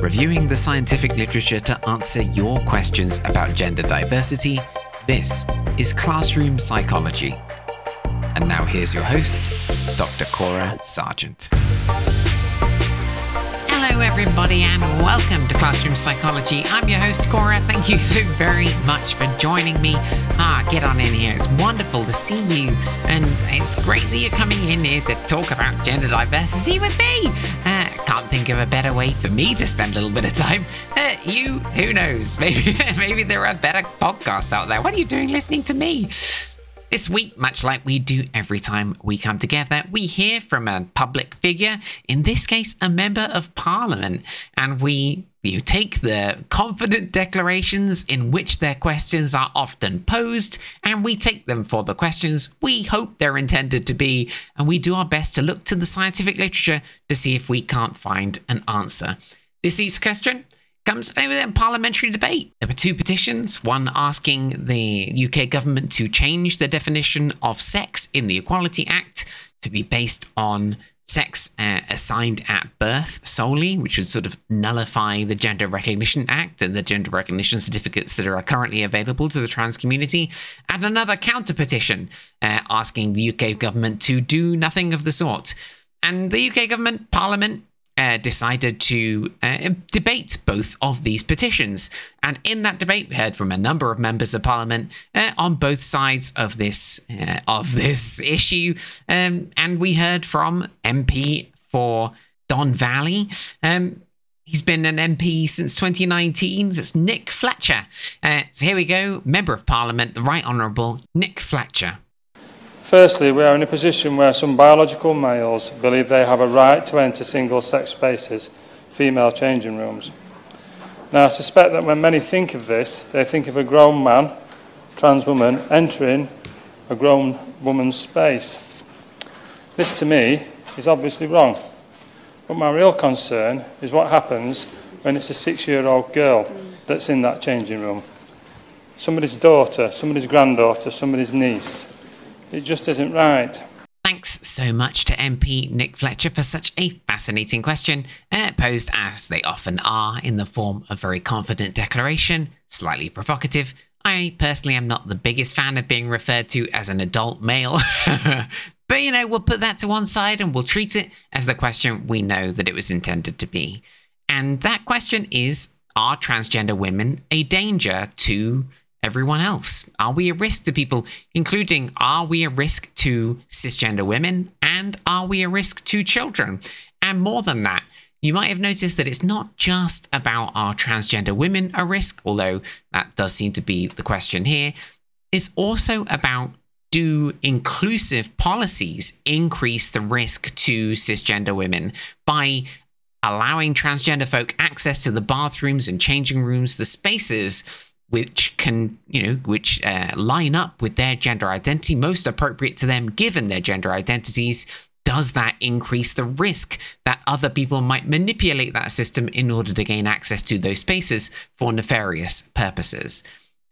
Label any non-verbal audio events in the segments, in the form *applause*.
reviewing the scientific literature to answer your questions about gender diversity. This is Classroom Psychology. And now here's your host, Dr. Cora Sargent. Hello, everybody, and welcome to Classroom Psychology. I'm your host, Cora. Thank you so very much for joining me. Ah, get on in here. It's wonderful to see you, and it's great that you're coming in here to talk about gender diversity with me. Uh, think of a better way for me to spend a little bit of time. Uh, you, who knows? *laughs* Maybe, maybe there are better podcasts out there. What are you doing listening to me? This week, much like we do every time we come together, we hear from a public figure, in this case, a member of parliament, and we you take the confident declarations in which their questions are often posed, and we take them for the questions we hope they're intended to be, and we do our best to look to the scientific literature to see if we can't find an answer. This week's question comes a parliamentary debate. There were two petitions, one asking the UK government to change the definition of sex in the Equality Act to be based on sex uh, assigned at birth solely, which would sort of nullify the Gender Recognition Act and the gender recognition certificates that are currently available to the trans community, and another counter petition uh, asking the UK government to do nothing of the sort. And the UK government, Parliament, uh, decided to uh, debate both of these petitions. And in that debate, we heard from a number of members of parliament uh, on both sides of this uh, of this issue, um, and we heard from MP for Don Valley. Um, He's been an MP since 2019. That's Nick Fletcher. Uh, so here we go. Member of Parliament, the Right Honourable Nick Fletcher. Firstly, we are in a position where some biological males believe they have a right to enter single sex spaces, female changing rooms. Now, I suspect that when many think of this, they think of a grown man, trans woman, entering a grown woman's space. This, to me, is obviously wrong. But my real concern is what happens when it's a six year old girl that's in that changing room. Somebody's daughter, somebody's granddaughter, somebody's niece. It just isn't right. Thanks so much to MP Nick Fletcher for such a fascinating question, uh, posed as they often are in the form of very confident declaration, slightly provocative. I personally am not the biggest fan of being referred to as an adult male, *laughs* but you know, we'll put that to one side and we'll treat it as the question we know that it was intended to be. And that question is Are transgender women a danger to everyone else? Are we a risk to people, including are we a risk to cisgender women and are we a risk to children? And more than that, you might have noticed that it's not just about are transgender women a risk, although that does seem to be the question here. It's also about do inclusive policies increase the risk to cisgender women by allowing transgender folk access to the bathrooms and changing rooms, the spaces which can, you know, which uh, line up with their gender identity most appropriate to them given their gender identities, does that increase the risk that other people might manipulate that system in order to gain access to those spaces for nefarious purposes?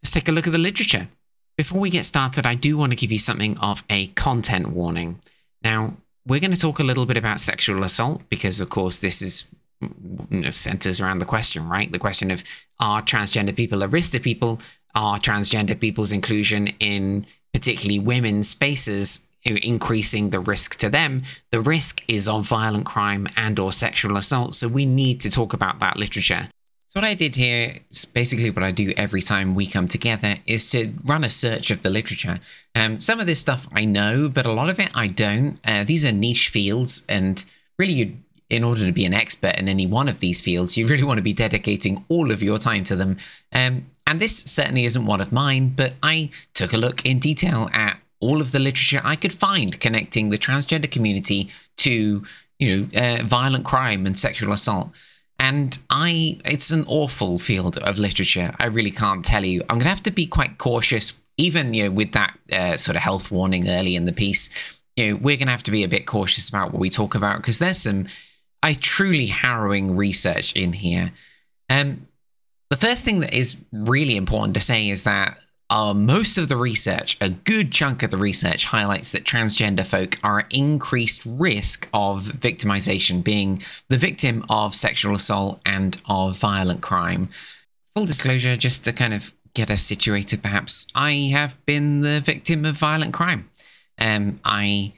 Let's take a look at the literature. Before we get started, I do want to give you something of a content warning. Now, we're going to talk a little bit about sexual assault because, of course, this is you know, centers around the question, right? The question of are transgender people a risk to people? Are transgender people's inclusion in particularly women's spaces increasing the risk to them? The risk is of violent crime and or sexual assault. So we need to talk about that literature. So what I did here is basically what I do every time we come together is to run a search of the literature. Um, some of this stuff I know, but a lot of it I don't. Uh, these are niche fields, and really you in order to be an expert in any one of these fields, you really want to be dedicating all of your time to them. Um, and this certainly isn't one of mine, but I took a look in detail at all of the literature I could find connecting the transgender community to, you know, uh, violent crime and sexual assault. And I, it's an awful field of literature. I really can't tell you. I'm going to have to be quite cautious, even you know, with that uh, sort of health warning early in the piece. You know, we're going to have to be a bit cautious about what we talk about because there's some a truly harrowing research in here. Um, the first thing that is really important to say is that uh, most of the research, a good chunk of the research, highlights that transgender folk are at increased risk of victimization, being the victim of sexual assault and of violent crime. Full disclosure, just to kind of get us situated, perhaps, I have been the victim of violent crime. Um, I,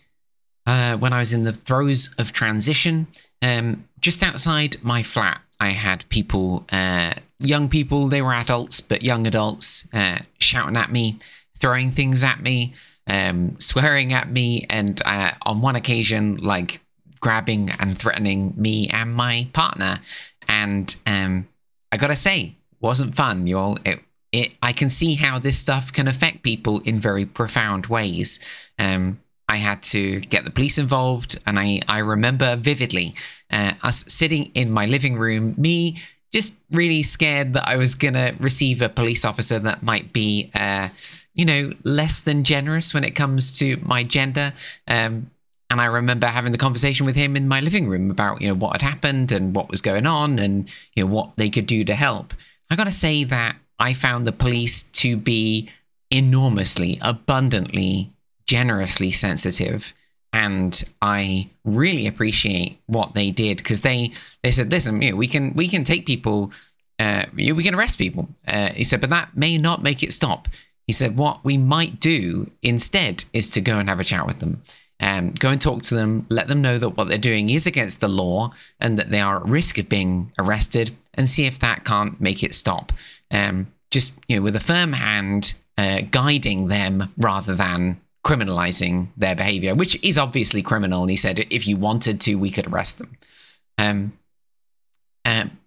uh, when I was in the throes of transition, um, just outside my flat, I had people uh, young people, they were adults, but young adults uh, shouting at me, throwing things at me, um, swearing at me, and uh, on one occasion, like grabbing and threatening me and my partner. And um, I gotta say, wasn't fun, y'all. It, it, I can see how this stuff can affect people in very profound ways. Um, I had to get the police involved, and I, I remember vividly uh, us sitting in my living room, me just really scared that I was going to receive a police officer that might be, uh, you know, less than generous when it comes to my gender. Um, and I remember having the conversation with him in my living room about, you know, what had happened and what was going on and, you know, what they could do to help. I got to say that I found the police to be enormously, abundantly, generously sensitive and I really appreciate what they did because they they said, listen, you know, we can we can take people, uh, we can arrest people. Uh, he said, but that may not make it stop. He said, what we might do instead is to go and have a chat with them. Um, go and talk to them, let them know that what they're doing is against the law and that they are at risk of being arrested, and see if that can't make it stop. Um, just you know, with a firm hand, uh, guiding them rather than criminalizing their behavior, which is obviously criminal. And he said, if you wanted to, we could arrest them. Um, um,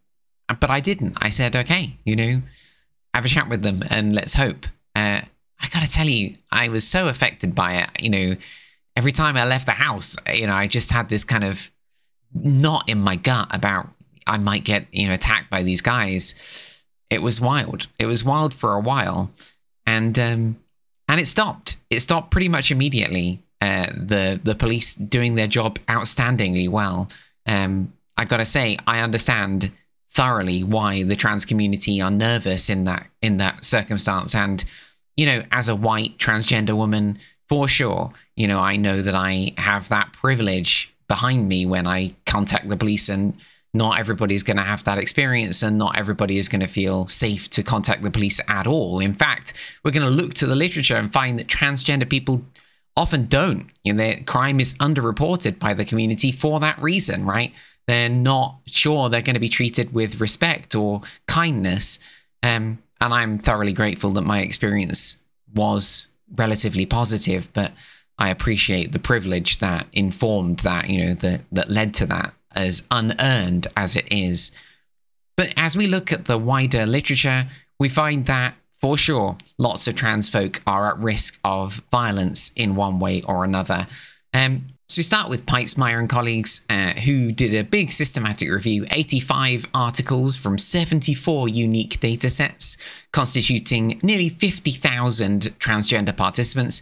but I didn't. I said, okay, you know, have a chat with them and let's hope. Uh, I gotta tell you, I was so affected by it. You know, every time I left the house, you know, I just had this kind of knot in my gut about I might get, you know, attacked by these guys. It was wild. It was wild for a while. And um, and it stopped. It stopped pretty much immediately. Uh, the the police doing their job outstandingly well. Um, I gotta say, I understand thoroughly why the trans community are nervous in that in that circumstance. And you know, as a white transgender woman, for sure, you know, I know that I have that privilege behind me when I contact the police and not everybody's going to have that experience and not everybody is going to feel safe to contact the police at all. In fact, we're going to look to the literature and find that transgender people often don't. You know, their crime is underreported by the community for that reason, right? They're not sure they're going to be treated with respect or kindness. Um, and I'm thoroughly grateful that my experience was relatively positive, but I appreciate the privilege that informed that, you know, that that led to that as unearned as it is. But as we look at the wider literature, we find that for sure, lots of trans folk are at risk of violence in one way or another. Um, so we start with Peitzmeier and colleagues, uh, who did a big systematic review, 85 articles from 74 unique datasets, constituting nearly 50,000 transgender participants,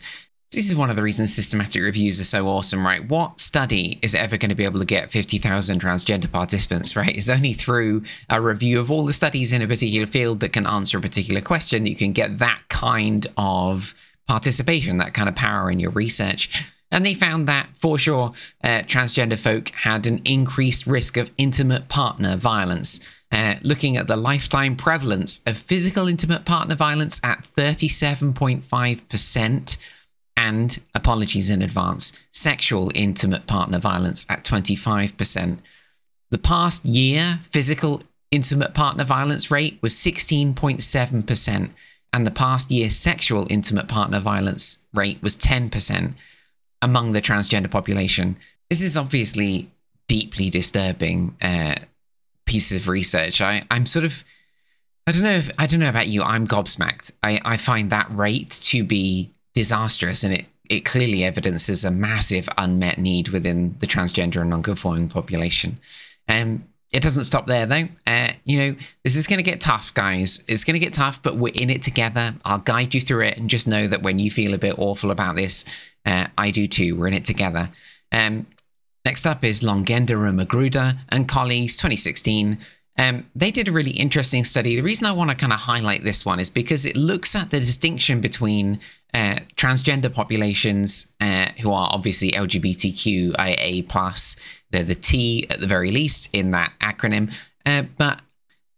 this is one of the reasons systematic reviews are so awesome, right? What study is ever going to be able to get 50,000 transgender participants, right? It's only through a review of all the studies in a particular field that can answer a particular question that you can get that kind of participation, that kind of power in your research. And they found that for sure, uh, transgender folk had an increased risk of intimate partner violence. Uh, looking at the lifetime prevalence of physical intimate partner violence at 37.5%, and apologies in advance, sexual intimate partner violence at 25%. The past year, physical intimate partner violence rate was 16.7%, and the past year, sexual intimate partner violence rate was 10% among the transgender population. This is obviously deeply disturbing uh, piece of research. I, I'm sort of I don't know if I don't know about you. I'm gobsmacked. I, I find that rate to be disastrous and it it clearly evidences a massive unmet need within the transgender and non-conforming population. Um, it doesn't stop there though. Uh, you know, this is going to get tough, guys. It's going to get tough, but we're in it together. I'll guide you through it, and just know that when you feel a bit awful about this, uh, I do too. We're in it together. Um, next up is Langenderfer-Magruder and colleagues, 2016. Um, they did a really interesting study. The reason I want to kind of highlight this one is because it looks at the distinction between uh, transgender populations uh, who are obviously LGBTQIA plus. They're the T at the very least in that acronym, uh, but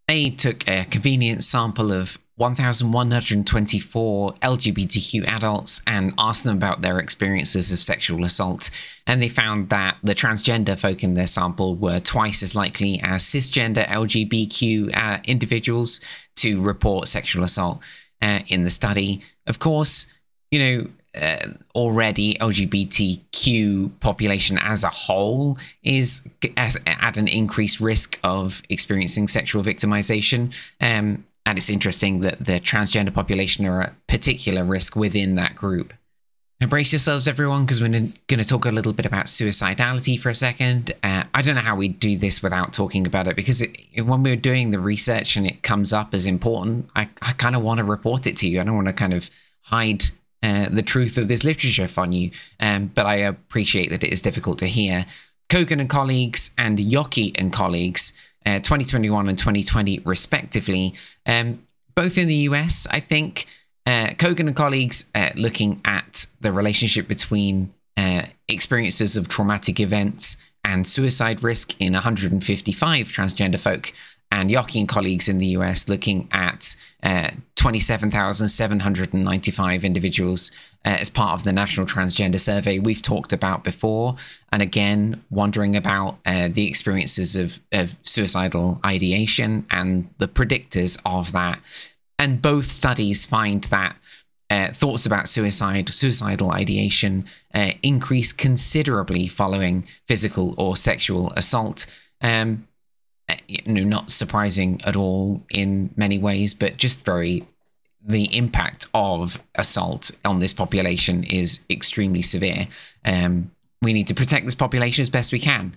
they took a convenient sample of 1,124 LGBTQ adults and asked them about their experiences of sexual assault. And they found that the transgender folk in their sample were twice as likely as cisgender LGBTQ uh, individuals to report sexual assault uh, in the study. Of course, you know, uh, already LGBTQ population as a whole is as, at an increased risk of experiencing sexual victimization. Um, and it's interesting that the transgender population are at particular risk within that group. Embrace yourselves, everyone, because we're going to talk a little bit about suicidality for a second. Uh, I don't know how we do this without talking about it because it, when we're doing the research and it comes up as important, I, I kind of want to report it to you. I don't want to kind of hide uh, the truth of this literature from you, um, but I appreciate that it is difficult to hear. Kogan and colleagues and Yockey and colleagues uh, 2021 and 2020, respectively. Um, both in the US, I think. Uh, Kogan and colleagues uh, looking at the relationship between uh, experiences of traumatic events and suicide risk in 155 transgender folk, and Yockey and colleagues in the US looking at uh, 27,795 individuals uh, as part of the National Transgender Survey we've talked about before. And again, wondering about uh, the experiences of, of suicidal ideation and the predictors of that. And both studies find that uh, thoughts about suicide, suicidal ideation uh, increase considerably following physical or sexual assault. Um, you know, not surprising at all in many ways, but just very the impact of assault on this population is extremely severe. Um, we need to protect this population as best we can.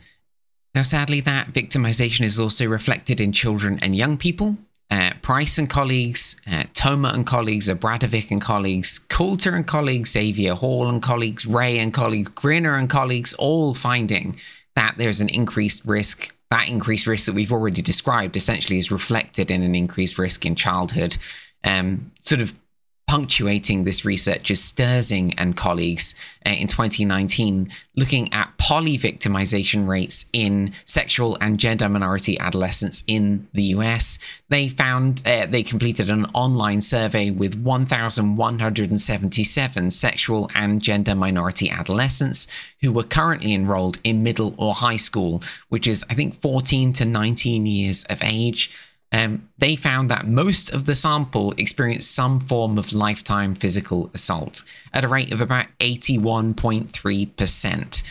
Now, sadly, that victimization is also reflected in children and young people. Uh, Price and colleagues, uh, Toma and colleagues, Obradovic and colleagues, Coulter and colleagues, Xavier Hall and colleagues, Ray and colleagues, Grinner and colleagues, all finding that there's an increased risk. That increased risk that we've already described essentially is reflected in an increased risk in childhood um, sort of punctuating this research is Sterzing and colleagues uh, in 2019 looking at polyvictimization rates in sexual and gender minority adolescents in the US. They found uh, they completed an online survey with 1,177 sexual and gender minority adolescents who were currently enrolled in middle or high school, which is, I think, 14 to 19 years of age um, they found that most of the sample experienced some form of lifetime physical assault at a rate of about 81.3%.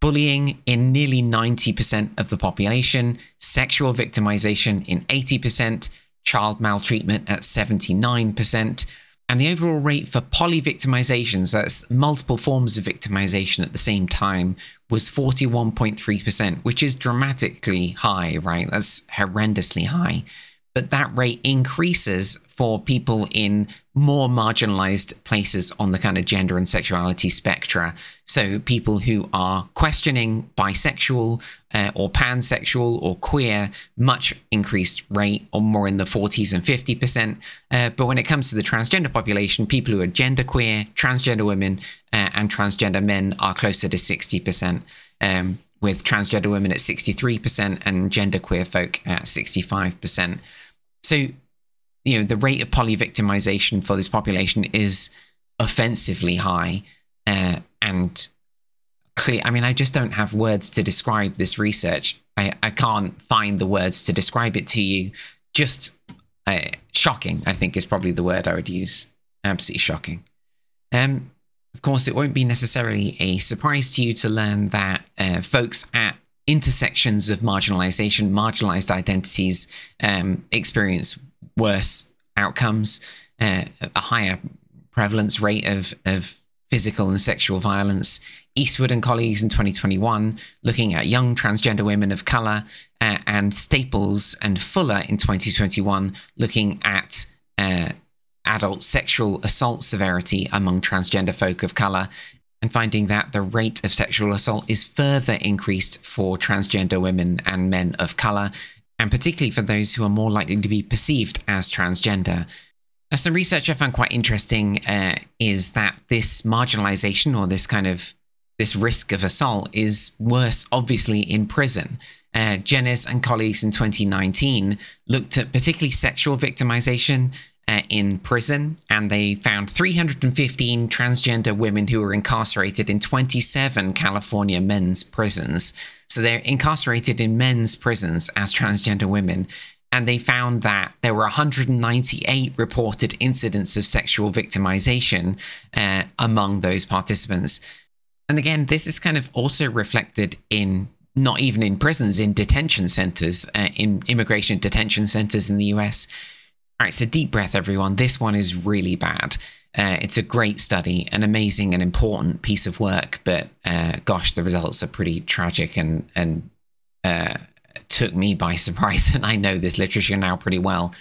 Bullying in nearly 90% of the population, sexual victimization in 80%, child maltreatment at 79%, and the overall rate for polyvictimizations, that's multiple forms of victimization at the same time, was 41.3%, which is dramatically high, right? That's horrendously high. But that rate increases for people in more marginalized places on the kind of gender and sexuality spectra. So, people who are questioning bisexual uh, or pansexual or queer, much increased rate, or more in the 40s and 50%. Uh, but when it comes to the transgender population, people who are genderqueer, transgender women, uh, and transgender men are closer to 60%. Um, with transgender women at 63% and genderqueer folk at 65%. So, you know, the rate of polyvictimization for this population is offensively high uh, and clear. I mean, I just don't have words to describe this research. I, I can't find the words to describe it to you. Just uh, shocking, I think, is probably the word I would use. Absolutely shocking. Um, of course, it won't be necessarily a surprise to you to learn that uh, folks at intersections of marginalization, marginalized identities um, experience worse outcomes, uh, a higher prevalence rate of, of physical and sexual violence. Eastwood and colleagues in 2021 looking at young transgender women of color, uh, and Staples and Fuller in 2021 looking at uh, adult sexual assault severity among transgender folk of color and finding that the rate of sexual assault is further increased for transgender women and men of color. and particularly for those who are more likely to be perceived as transgender. Now, some research I found quite interesting uh, is that this marginalization or this kind of this risk of assault is worse, obviously, in prison. Uh, and colleagues in 2019 looked at particularly sexual victimization uh, in prison, and they found 315 transgender women who were incarcerated in 27 California men's prisons. So they're incarcerated in men's prisons as transgender women. And they found that there were 198 reported incidents of sexual victimization uh, among those participants. And again, this is kind of also reflected in not even in prisons, in detention centers, uh, in immigration detention centers in the US. All right, so deep breath, everyone. This one is really bad. Uh, it's a great study, an amazing and important piece of work, but uh, gosh, the results are pretty tragic and and uh, took me by *laughs* surprise. And I know this literature now pretty well.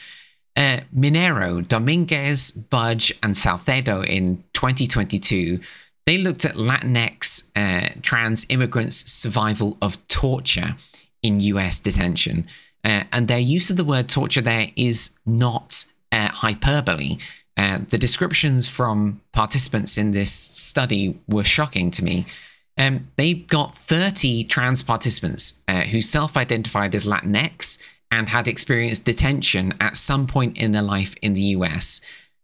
Uh, Minero, Dominguez, Budge, and Salcedo in 2022 they looked at Latinx uh, trans immigrants' survival of torture in US detention. Uh, and their use of the word torture there is not uh, hyperbole. Uh, the descriptions from participants in this study were shocking to me. Um, they got 30 trans participants uh, who self identified as Latinx and had experienced detention at some point in their life in the US.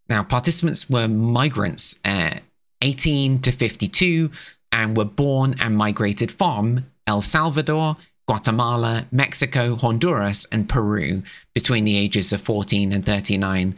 Now, participants were migrants uh, 18 to 52 and were born and migrated from El Salvador, Guatemala, Mexico, Honduras, and Peru between the ages of 14 and 39.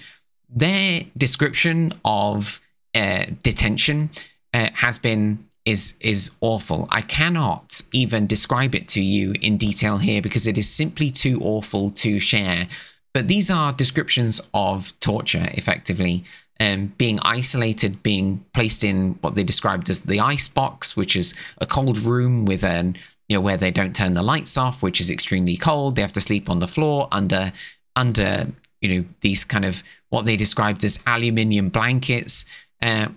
Their description of uh, detention uh, has been is is awful. I cannot even describe it to you in detail here because it is simply too awful to share. But these are descriptions of torture, effectively um, being isolated, being placed in what they described as the ice box, which is a cold room with an you know where they don't turn the lights off, which is extremely cold. They have to sleep on the floor under under you know these kind of what they described as aluminium blankets uh,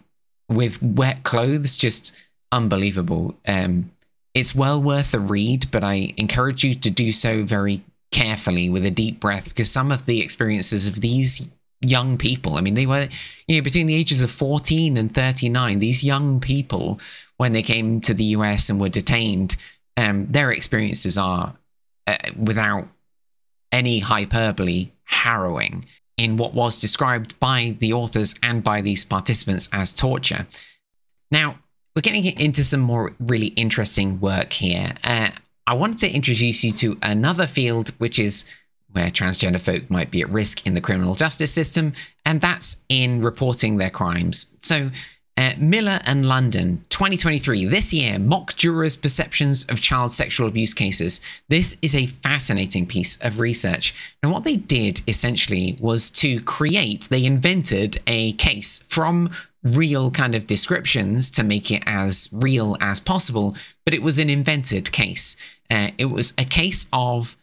with wet clothes, just unbelievable. Um, it's well worth a read, but I encourage you to do so very carefully with a deep breath because some of the experiences of these young people. I mean, they were, you know, between the ages of 14 and 39, these young people, when they came to the US and were detained, um, their experiences are, uh, without any hyperbole, harrowing in what was described by the authors and by these participants as torture. Now, we're getting into some more really interesting work here. Uh, I wanted to introduce you to another field, which is where transgender folk might be at risk in the criminal justice system, and that's in reporting their crimes. So, uh, Miller and London, 2023, this year, mock jurors' perceptions of child sexual abuse cases. This is a fascinating piece of research. And what they did essentially was to create, they invented a case from real kind of descriptions to make it as real as possible, but it was an invented case. Uh, it was a case of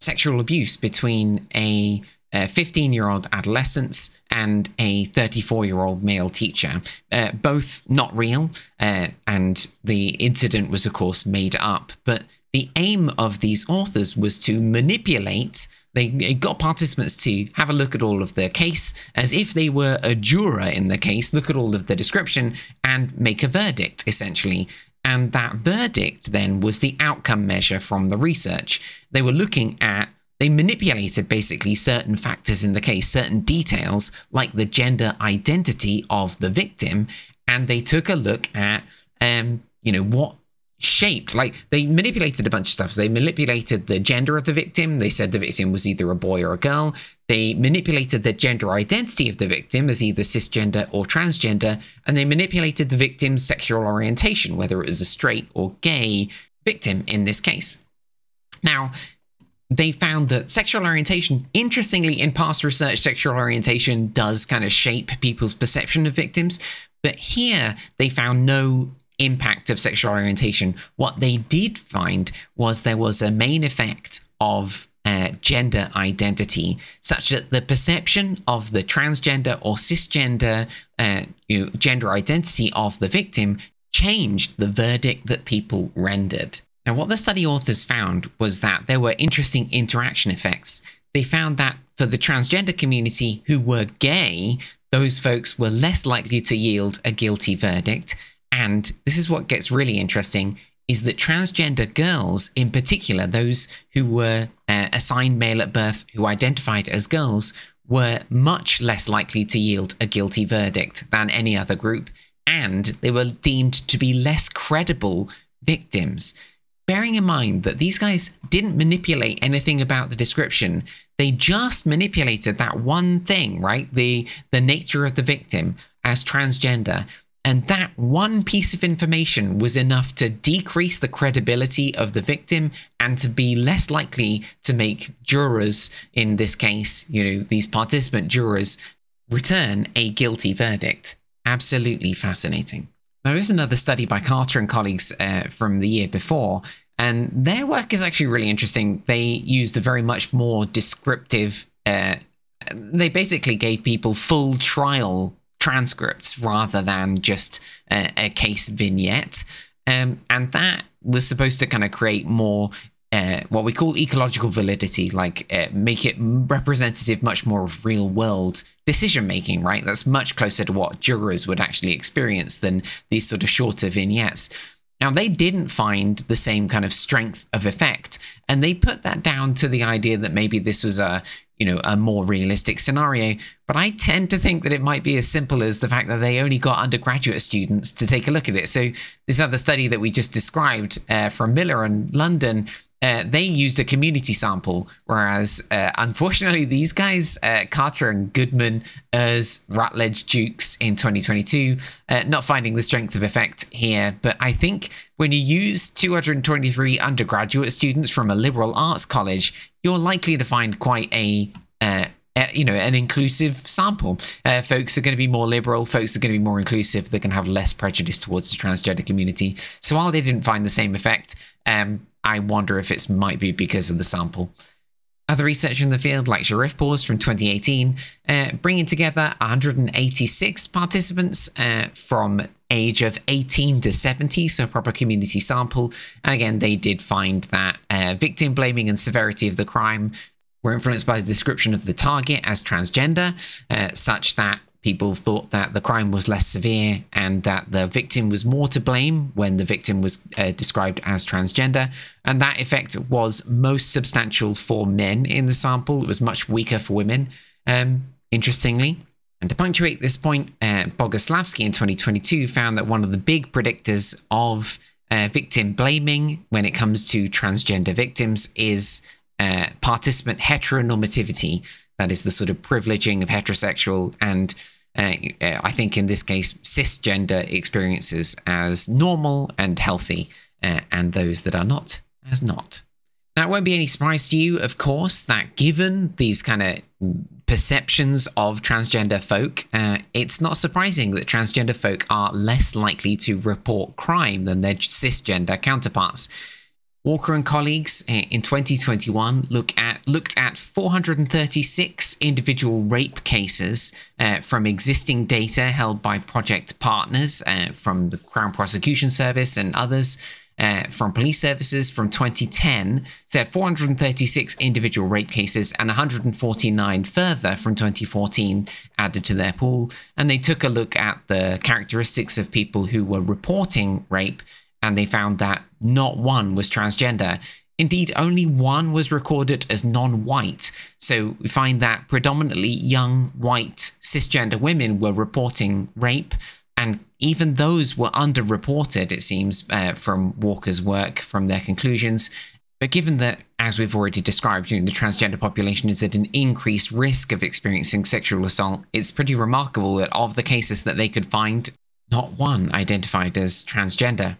sexual abuse between a 15 year old adolescent and a 34 year old male teacher. Uh, both not real, uh, and the incident was, of course, made up. But the aim of these authors was to manipulate. They got participants to have a look at all of the case as if they were a juror in the case, look at all of the description, and make a verdict, essentially. And that verdict then was the outcome measure from the research. They were looking at, they manipulated basically certain factors in the case, certain details, like the gender identity of the victim, and they took a look at, um, you know, what shaped like they manipulated a bunch of stuff. So they manipulated the gender of the victim. They said the victim was either a boy or a girl. They manipulated the gender identity of the victim as either cisgender or transgender and they manipulated the victim's sexual orientation whether it was a straight or gay victim in this case. Now they found that sexual orientation, interestingly, in past research, sexual orientation does kind of shape people's perception of victims. But here they found no impact of sexual orientation, what they did find was there was a main effect of uh, gender identity, such that the perception of the transgender or cisgender uh, you know, gender identity of the victim changed the verdict that people rendered. Now, what the study authors found was that there were interesting interaction effects. They found that for the transgender community who were gay, those folks were less likely to yield a guilty verdict. And this is what gets really interesting is that transgender girls, in particular, those who were uh, assigned male at birth who identified as girls, were much less likely to yield a guilty verdict than any other group, and they were deemed to be less credible victims. Bearing in mind that these guys didn't manipulate anything about the description, they just manipulated that one thing, right? The the nature of the victim as transgender. And that one piece of information was enough to decrease the credibility of the victim and to be less likely to make jurors, in this case, you know, these participant jurors, return a guilty verdict. Absolutely fascinating. There is another study by Carter and colleagues uh, from the year before, and their work is actually really interesting. They used a very much more descriptive. Uh, they basically gave people full trial transcripts rather than just a, a case vignette. Um, and that was supposed to kind of create more uh, what we call ecological validity, like uh, make it representative much more of real world decision making, right? That's much closer to what jurors would actually experience than these sort of shorter vignettes. Now, they didn't find the same kind of strength of effect, and they put that down to the idea that maybe this was a you know a more realistic scenario but i tend to think that it might be as simple as the fact that they only got undergraduate students to take a look at it so this other study that we just described uh, from miller and london uh, they used a community sample, whereas uh, unfortunately, these guys, uh, Carter and Goodman, as Ratledge Jukes in 2022, uh, not finding the strength of effect here. But I think when you use 223 undergraduate students from a liberal arts college, you're likely to find quite a uh, you know, an inclusive sample. Uh, folks are going to be more liberal. Folks are going to be more inclusive. They're going to have less prejudice towards the transgender community. So while they didn't find the same effect, um, I wonder if it might be because of the sample. Other research in the field, like Sharifpours from 2018, uh, bringing together 186 participants uh, from age of 18 to 70, so a proper community sample. And again, they did find that uh, victim blaming and severity of the crime were influenced by the description of the target as transgender, uh, such that people thought that the crime was less severe and that the victim was more to blame when the victim was uh, described as transgender. And that effect was most substantial for men in the sample, it was much weaker for women, um, interestingly. And to punctuate this point, uh, Boguslavsky in 2022 found that one of the big predictors of uh, victim blaming when it comes to transgender victims is uh, participant heteronormativity. That is the sort of privileging of heterosexual and uh, uh, I think in this case, cisgender experiences as normal and healthy, uh, and those that are not as not. Now, it won't be any surprise to you, of course, that given these kind of perceptions of transgender folk, uh, it's not surprising that transgender folk are less likely to report crime than their cisgender counterparts. Walker and colleagues eh, in 2021 look at, looked at 436 individual rape cases uh, from existing data held by project partners uh, from the Crown Prosecution Service and others. Uh, from police services from 2010 said 436 individual rape cases and 149 further from 2014 added to their pool. And they took a look at the characteristics of people who were reporting rape and they found that not one was transgender. Indeed, only one was recorded as non white. So we find that predominantly young, white, cisgender women were reporting rape, and even those were underreported, it seems, uh, from Walker's work, from their conclusions. But given that, as we've already described, you know, the transgender population is at an increased risk of experiencing sexual assault, it's pretty remarkable that of the cases that they could find, not one identified as transgender.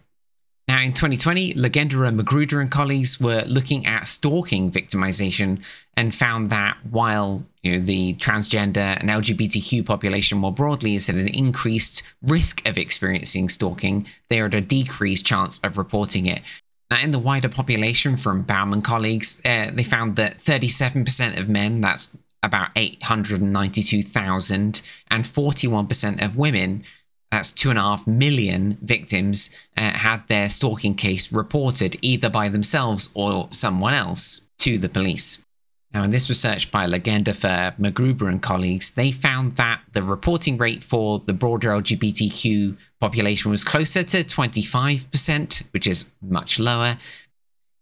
Now, in 2020, Langenderfer-Magruder, and colleagues were looking at stalking victimization and found that while you know, the transgender and LGBTQ population more broadly is at an increased risk of experiencing stalking, they are at a decreased chance of reporting it. Now, in the wider population from Bauman colleagues, uh, they found that 37% of men, that's about 892,000, and 41% of women that's two and a half million victims, uh, had their stalking case reported either by themselves or someone else to the police. Now, in this research by Langenderfer-Magruder and colleagues, they found that the reporting rate for the broader LGBTQ population was closer to 25%, which is much lower,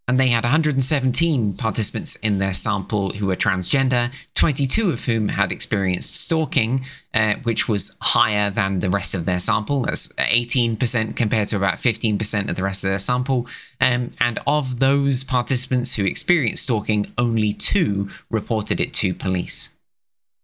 and they had 117 participants in their sample who were transgender, 22 of whom had experienced stalking, uh, which was higher than the rest of their sample. That's 18% compared to about 15% of the rest of their sample. Um, and of those participants who experienced stalking, only two reported it to police.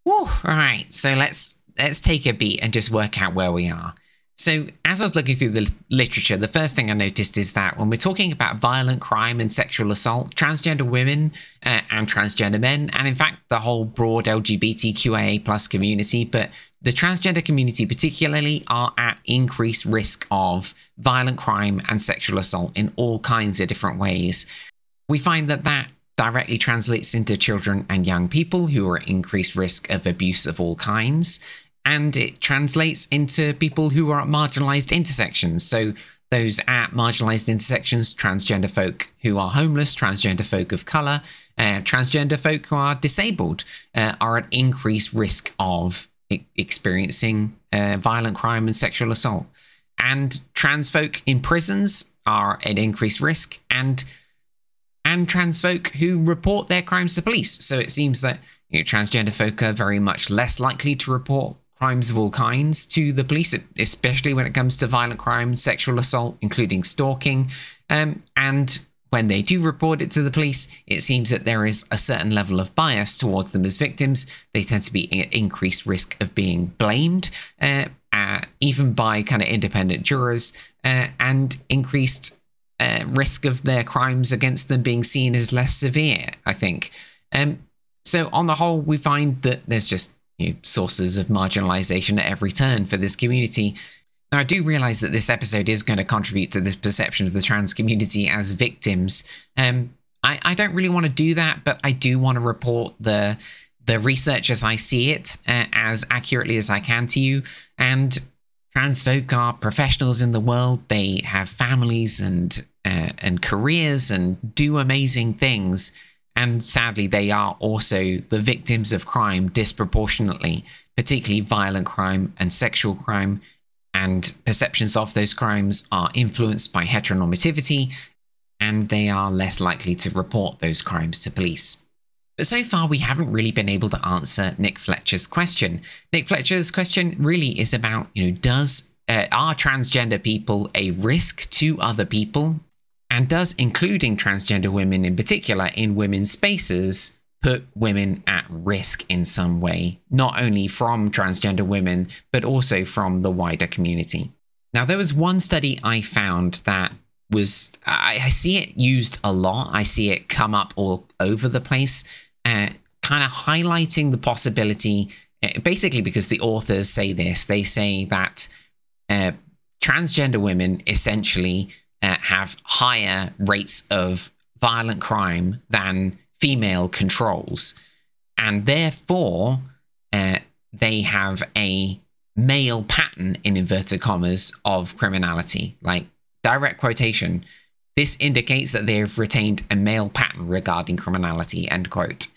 Whew, all right, so let's let's take a beat and just work out where we are. So, as I was looking through the literature, the first thing I noticed is that when we're talking about violent crime and sexual assault, transgender women uh, and transgender men, and in fact, the whole broad LGBTQIA plus community, but the transgender community particularly, are at increased risk of violent crime and sexual assault in all kinds of different ways. We find that that directly translates into children and young people who are at increased risk of abuse of all kinds and it translates into people who are at marginalized intersections. So those at marginalized intersections, transgender folk who are homeless, transgender folk of color, uh, transgender folk who are disabled, uh, are at increased risk of I- experiencing uh, violent crime and sexual assault. And trans folk in prisons are at increased risk, and and trans folk who report their crimes to police. So it seems that you know, transgender folk are very much less likely to report crimes of all kinds to the police, especially when it comes to violent crime, sexual assault, including stalking. Um, and when they do report it to the police, it seems that there is a certain level of bias towards them as victims. They tend to be at increased risk of being blamed, uh, uh, even by kind of independent jurors, uh, and increased uh, risk of their crimes against them being seen as less severe, I think. Um, so, on the whole, we find that there's just you know, sources of marginalization at every turn for this community. Now, I do realize that this episode is going to contribute to this perception of the trans community as victims. Um, I, I don't really want to do that, but I do want to report the the research as I see it uh, as accurately as I can to you. And trans folk are professionals in the world. They have families and uh, and careers and do amazing things. And sadly, they are also the victims of crime disproportionately, particularly violent crime and sexual crime. And perceptions of those crimes are influenced by heteronormativity, and they are less likely to report those crimes to police. But so far, we haven't really been able to answer Nick Fletcher's question. Nick Fletcher's question really is about, you know, does uh, are transgender people a risk to other people and does including transgender women in particular in women's spaces put women at risk in some way, not only from transgender women, but also from the wider community. Now, there was one study I found that was, I, I see it used a lot. I see it come up all over the place, uh, kind of highlighting the possibility, uh, basically, because the authors say this, they say that uh, transgender women essentially uh, have higher rates of violent crime than female controls. And therefore, uh, they have a male pattern, in inverted commas, of criminality. Like, direct quotation. This indicates that they have retained a male pattern regarding criminality, end quote.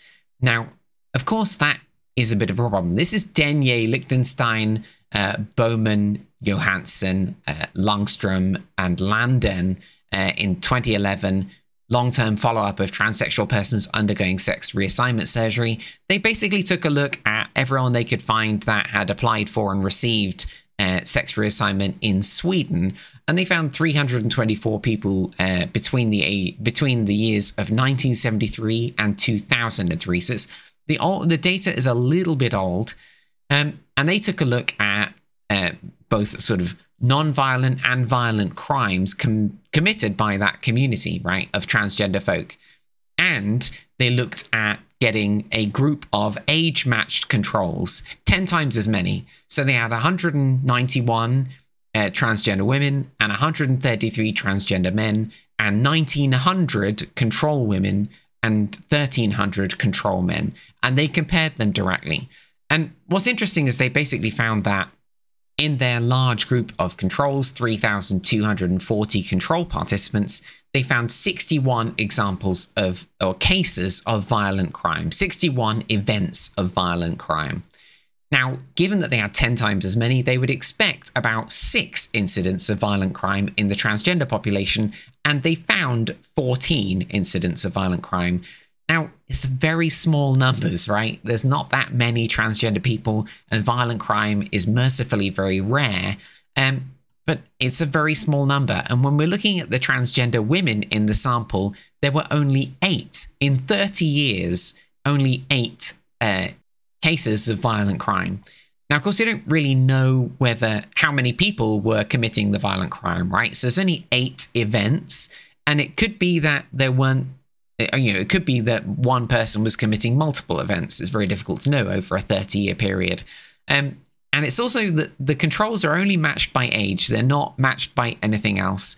Now, of course, that is a bit of a problem. This is Dhejne Lichtenstein, uh, Boman, Johansson, uh, Langstrom, and Landen uh, in 2011 long term follow up of transsexual persons undergoing sex reassignment surgery. They basically took a look at everyone they could find that had applied for and received uh, sex reassignment in Sweden, and they found 324 people uh, between the between the years of 1973 and 2003. So the the data is a little bit old, um, and they took a look at uh, both sort of non-violent and violent crimes com- committed by that community, right, of transgender folk. And they looked at getting a group of age matched controls, 10 times as many. So they had 191 uh, transgender women and 133 transgender men, and 1900 control women and 1300 control men. And they compared them directly. And what's interesting is they basically found that in their large group of controls, 3,240 control participants, they found 61 examples of or cases of violent crime, 61 events of violent crime. Now, given that they had 10 times as many, they would expect about six incidents of violent crime in the transgender population, and they found 14 incidents of violent crime. Now, it's very small numbers, right? There's not that many transgender people, and violent crime is mercifully very rare. Um, but it's a very small number. And when we're looking at the transgender women in the sample, there were only eight in 30 years, only eight uh, cases of violent crime. Now, of course, you don't really know whether how many people were committing the violent crime, right? So there's only eight events, and it could be that there weren't. Uh, you know, it could be that one person was committing multiple events. It's very difficult to know over a 30 year period. Um, and it's also that the controls are only matched by age, they're not matched by anything else.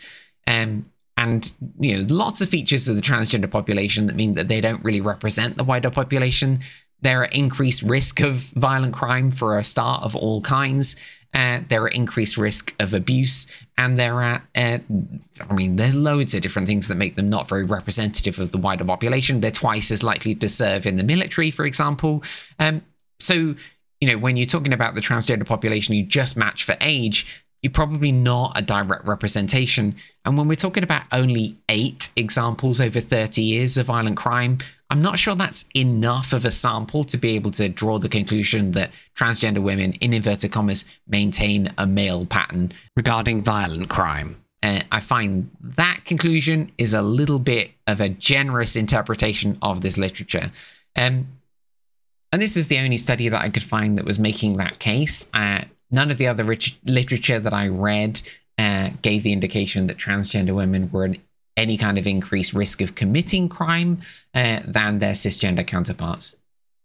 Um, and you know, lots of features of the transgender population that mean that they don't really represent the wider population. There are at increased risk of violent crime for a start of all kinds. Uh, there are increased risk of abuse, and there are, uh, I mean, there's loads of different things that make them not very representative of the wider population. They're twice as likely to serve in the military, for example. Um, so you know, when you're talking about the transgender population, you just match for age, you're probably not a direct representation. And when we're talking about only eight examples over 30 years of violent crime, I'm not sure that's enough of a sample to be able to draw the conclusion that transgender women, in inverted commas, maintain a male pattern regarding violent crime. Uh, I find that conclusion is a little bit of a generous interpretation of this literature. Um, and this was the only study that I could find that was making that case. Uh, none of the other rich literature that I read uh, gave the indication that transgender women were an, any kind of increased risk of committing crime uh, than their cisgender counterparts.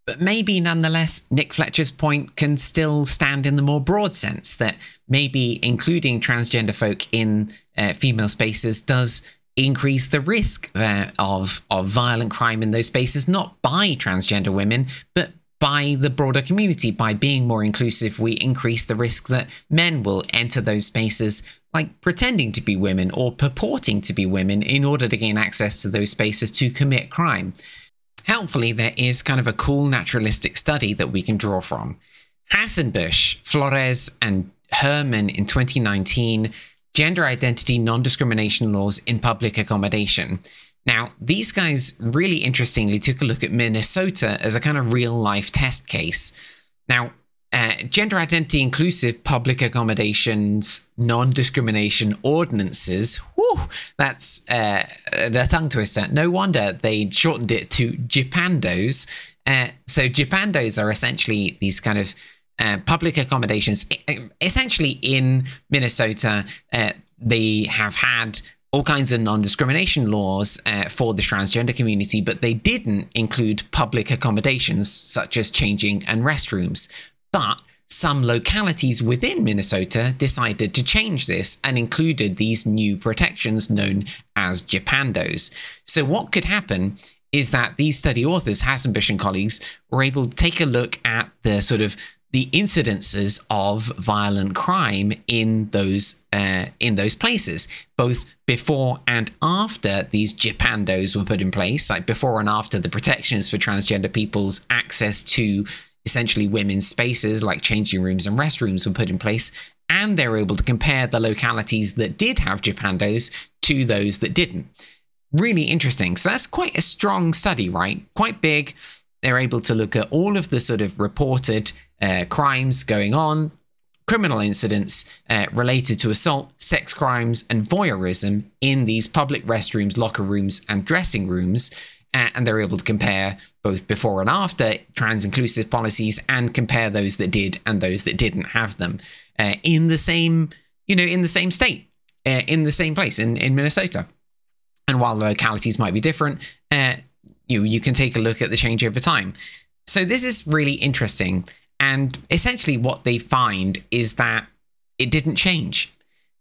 But maybe nonetheless, Nick Fletcher's point can still stand in the more broad sense that maybe including transgender folk in uh, female spaces does increase the risk uh, of of violent crime in those spaces, not by transgender women, but by the broader community. By being more inclusive, we increase the risk that men will enter those spaces like pretending to be women or purporting to be women in order to gain access to those spaces to commit crime. Helpfully, there is kind of a cool naturalistic study that we can draw from. Hasenbush, Flores, and Herman in 2019 gender identity non discrimination laws in public accommodation. Now, these guys really interestingly took a look at Minnesota as a kind of real life test case. Now, uh, gender identity inclusive public accommodations non discrimination ordinances. Whew, that's uh, a tongue twister. No wonder they shortened it to GIPANDOs. Uh, so, GIPANDOs are essentially these kind of uh, public accommodations. Essentially, in Minnesota, uh, they have had all kinds of non discrimination laws uh, for the transgender community, but they didn't include public accommodations such as changing and restrooms. But some localities within Minnesota decided to change this and included these new protections known as GIPANDOs. So, what could happen is that these study authors, Hasenbush and colleagues, were able to take a look at the sort of the incidences of violent crime in those uh, in those places, both before and after these GIPANDOs were put in place, like before and after the protections for transgender people's access to essentially women's spaces like changing rooms and restrooms were put in place, and they were able to compare the localities that did have GIPANDOs to those that didn't. Really interesting. So that's quite a strong study, right? Quite big. They're able to look at all of the sort of reported uh, crimes going on, criminal incidents uh, related to assault, sex crimes, and voyeurism in these public restrooms, locker rooms, and dressing rooms. And they're able to compare both before and after trans inclusive policies and compare those that did and those that didn't have them uh, in the same, you know, in the same state, uh, in the same place in, in Minnesota. And while the localities might be different, uh, you you can take a look at the change over time. So this is really interesting and essentially, what they find is that it didn't change.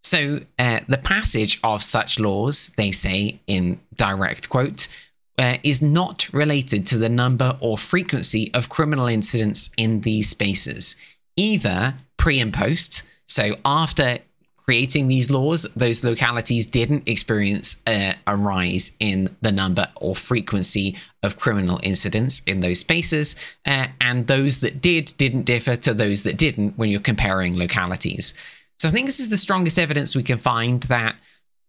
So, uh, the passage of such laws, they say in direct quote, uh, is not related to the number or frequency of criminal incidents in these spaces, either pre and post, So after creating these laws, those localities didn't experience a, a, rise in the number or frequency of criminal incidents in those spaces, uh, and those that did didn't differ to those that didn't when you're comparing localities. So I think this is the strongest evidence we can find that.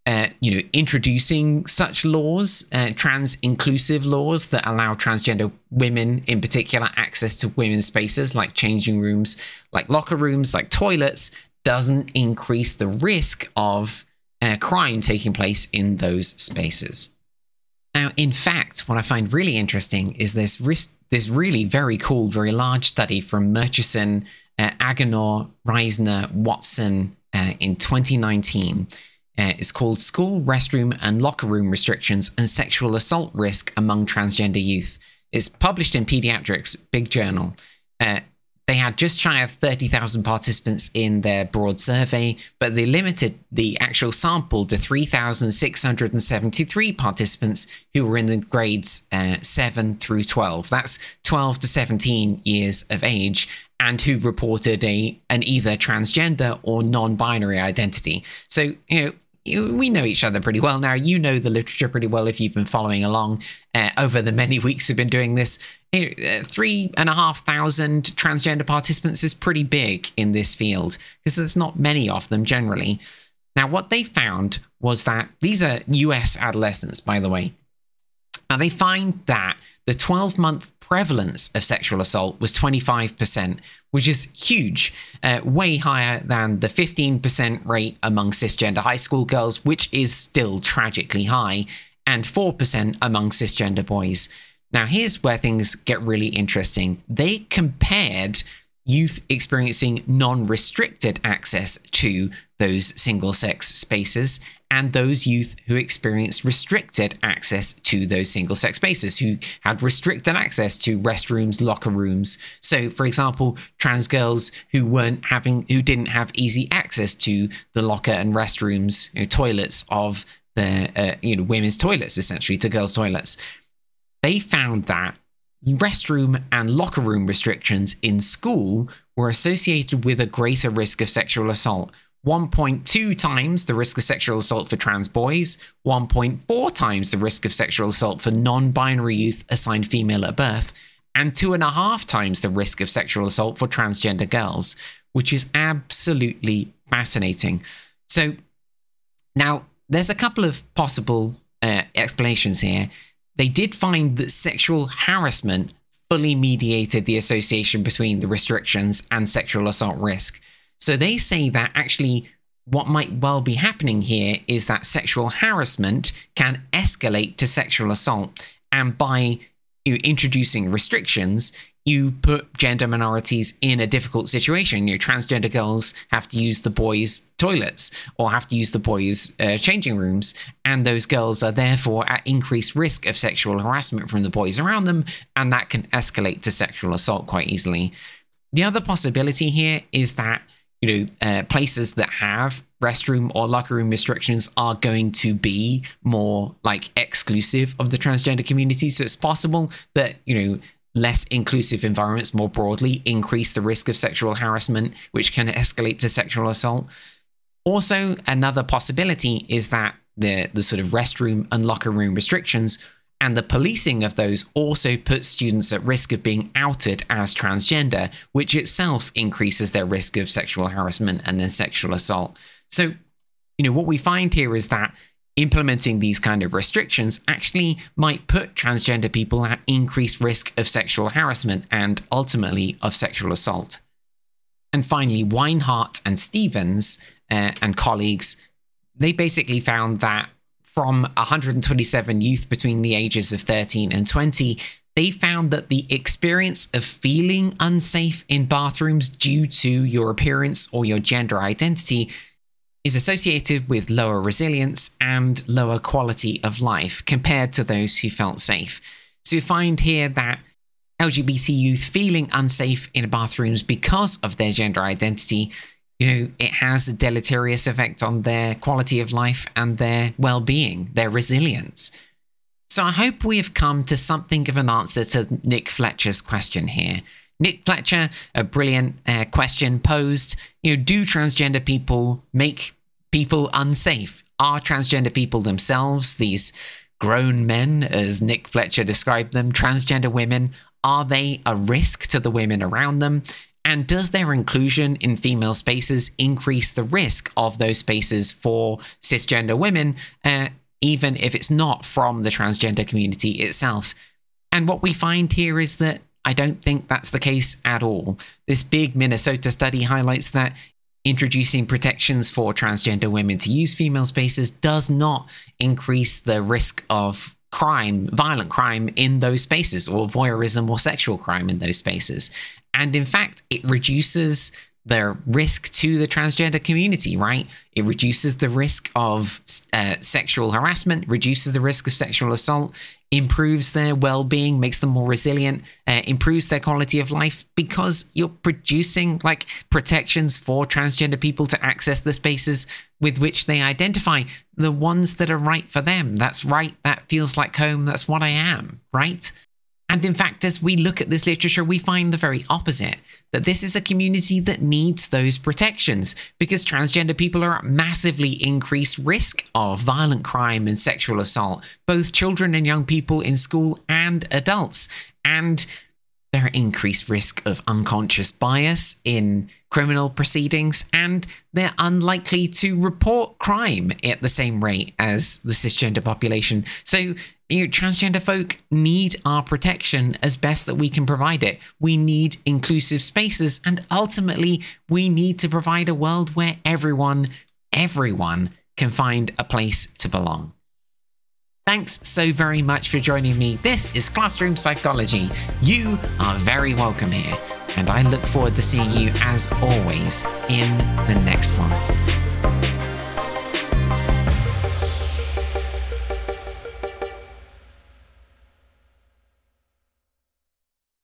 Uh, you know, introducing such laws, uh, trans-inclusive laws that allow transgender women, in particular, access to women's spaces like changing rooms, like locker rooms, like toilets, doesn't increase the risk of uh, crime taking place in those spaces. Now, in fact, what I find really interesting is this risk, this really very cool, very large study from Murchison, uh, Agenor, Reisner, Watson uh, in 2019. Uh, it's called School Restroom and Locker Room Restrictions and Sexual Assault Risk Among Transgender Youth. It's published in Pediatrics, big journal. Uh, they had just shy of 30,000 participants in their broad survey, but they limited the actual sample to 3,673 participants who were in the grades uh, 7 through 12. That's 12 to 17 years of age and who reported a an either transgender or non-binary identity. So, you know, we know each other pretty well now. You know the literature pretty well if you've been following along uh, over the many *laughs* weeks we've been doing this. Uh, three and a half thousand transgender participants is pretty big in this field because there's not many of them generally. Now, what they found was that these are US adolescents, by the way. Now, they find that the 12 month prevalence of sexual assault was 25%, which is huge, uh, way higher than the 15% rate among cisgender high school girls, which is still tragically high, and 4% among cisgender boys. Now, here's where things get really interesting. They compared youth experiencing non restricted access to those single sex spaces and those youth who experienced restricted access to those single sex spaces, who had restricted access to restrooms, locker rooms. So, for example, trans girls who weren't having, who didn't have easy access to the locker and restrooms, you know, toilets of the, uh, you know, women's toilets, essentially, to girls' toilets they found that restroom and locker room restrictions in school were associated with a greater risk of sexual assault. 1.2 times the risk of sexual assault for trans boys, 1.4 times the risk of sexual assault for non binary youth assigned female at birth, and two and a half times the risk of sexual assault for transgender girls, which is absolutely fascinating. So, now there's a couple of possible uh, explanations here they did find that sexual harassment fully mediated the association between the restrictions and sexual assault risk. So they say that actually what might well be happening here is that sexual harassment can escalate to sexual assault. And by introducing restrictions, you put gender minorities in a difficult situation. You know, transgender girls have to use the boys' toilets or have to use the boys' uh, changing rooms, and those girls are therefore at increased risk of sexual harassment from the boys around them, and that can escalate to sexual assault quite easily. The other possibility here is that you know uh, places that have restroom or locker room restrictions are going to be more like exclusive of the transgender community so it's possible that you know less inclusive environments more broadly increase the risk of sexual harassment, which can escalate to sexual assault. Also, another possibility is that the, the sort of restroom and locker room restrictions and the policing of those also puts students at risk of being outed as transgender, which itself increases their risk of sexual harassment and then sexual assault. So, you know, what we find here is that implementing these kind of restrictions actually might put transgender people at increased risk of sexual harassment and ultimately of sexual assault. And finally, Weinhardt and Stevens uh, and colleagues, they basically found that from 127 youth between the ages of 13 and 20, they found that the experience of feeling unsafe in bathrooms due to your appearance or your gender identity is associated with lower resilience and lower quality of life compared to those who felt safe. So we find here that LGBT youth feeling unsafe in bathrooms because of their gender identity, you know, it has a deleterious effect on their quality of life and their well being, their resilience. So I hope we have come to something of an answer to Nick Fletcher's question here. Nick Fletcher, a brilliant uh, question posed. You know, do transgender people make people unsafe? Are transgender people themselves these grown men, as Nick Fletcher described them, transgender women? Are they a risk to the women around them? And does their inclusion in female spaces increase the risk of those spaces for cisgender women, uh, even if it's not from the transgender community itself? And what we find here is that I don't think that's the case at all. This big Minnesota study highlights that introducing protections for transgender women to use female spaces does not increase the risk of crime, violent crime in those spaces, or voyeurism or sexual crime in those spaces. And in fact, it reduces the risk to the transgender community, right? It reduces the risk of uh, sexual harassment, reduces the risk of sexual assault, improves their well being, makes them more resilient, uh, improves their quality of life because you're producing like protections for transgender people to access the spaces with which they identify, the ones that are right for them. That's right. That feels like home. That's what I am, right? And in fact, as we look at this literature, we find the very opposite that this is a community that needs those protections because transgender people are at massively increased risk of violent crime and sexual assault, both children and young people in school and adults. And there are increased risk of unconscious bias in criminal proceedings, and they're unlikely to report crime at the same rate as the cisgender population. So you know, transgender folk need our protection as best that we can provide it. We need inclusive spaces, and ultimately, we need to provide a world where everyone, everyone can find a place to belong. Thanks so very much for joining me. This is Classroom Psychology. You are very welcome here, and I look forward to seeing you as always in the next one.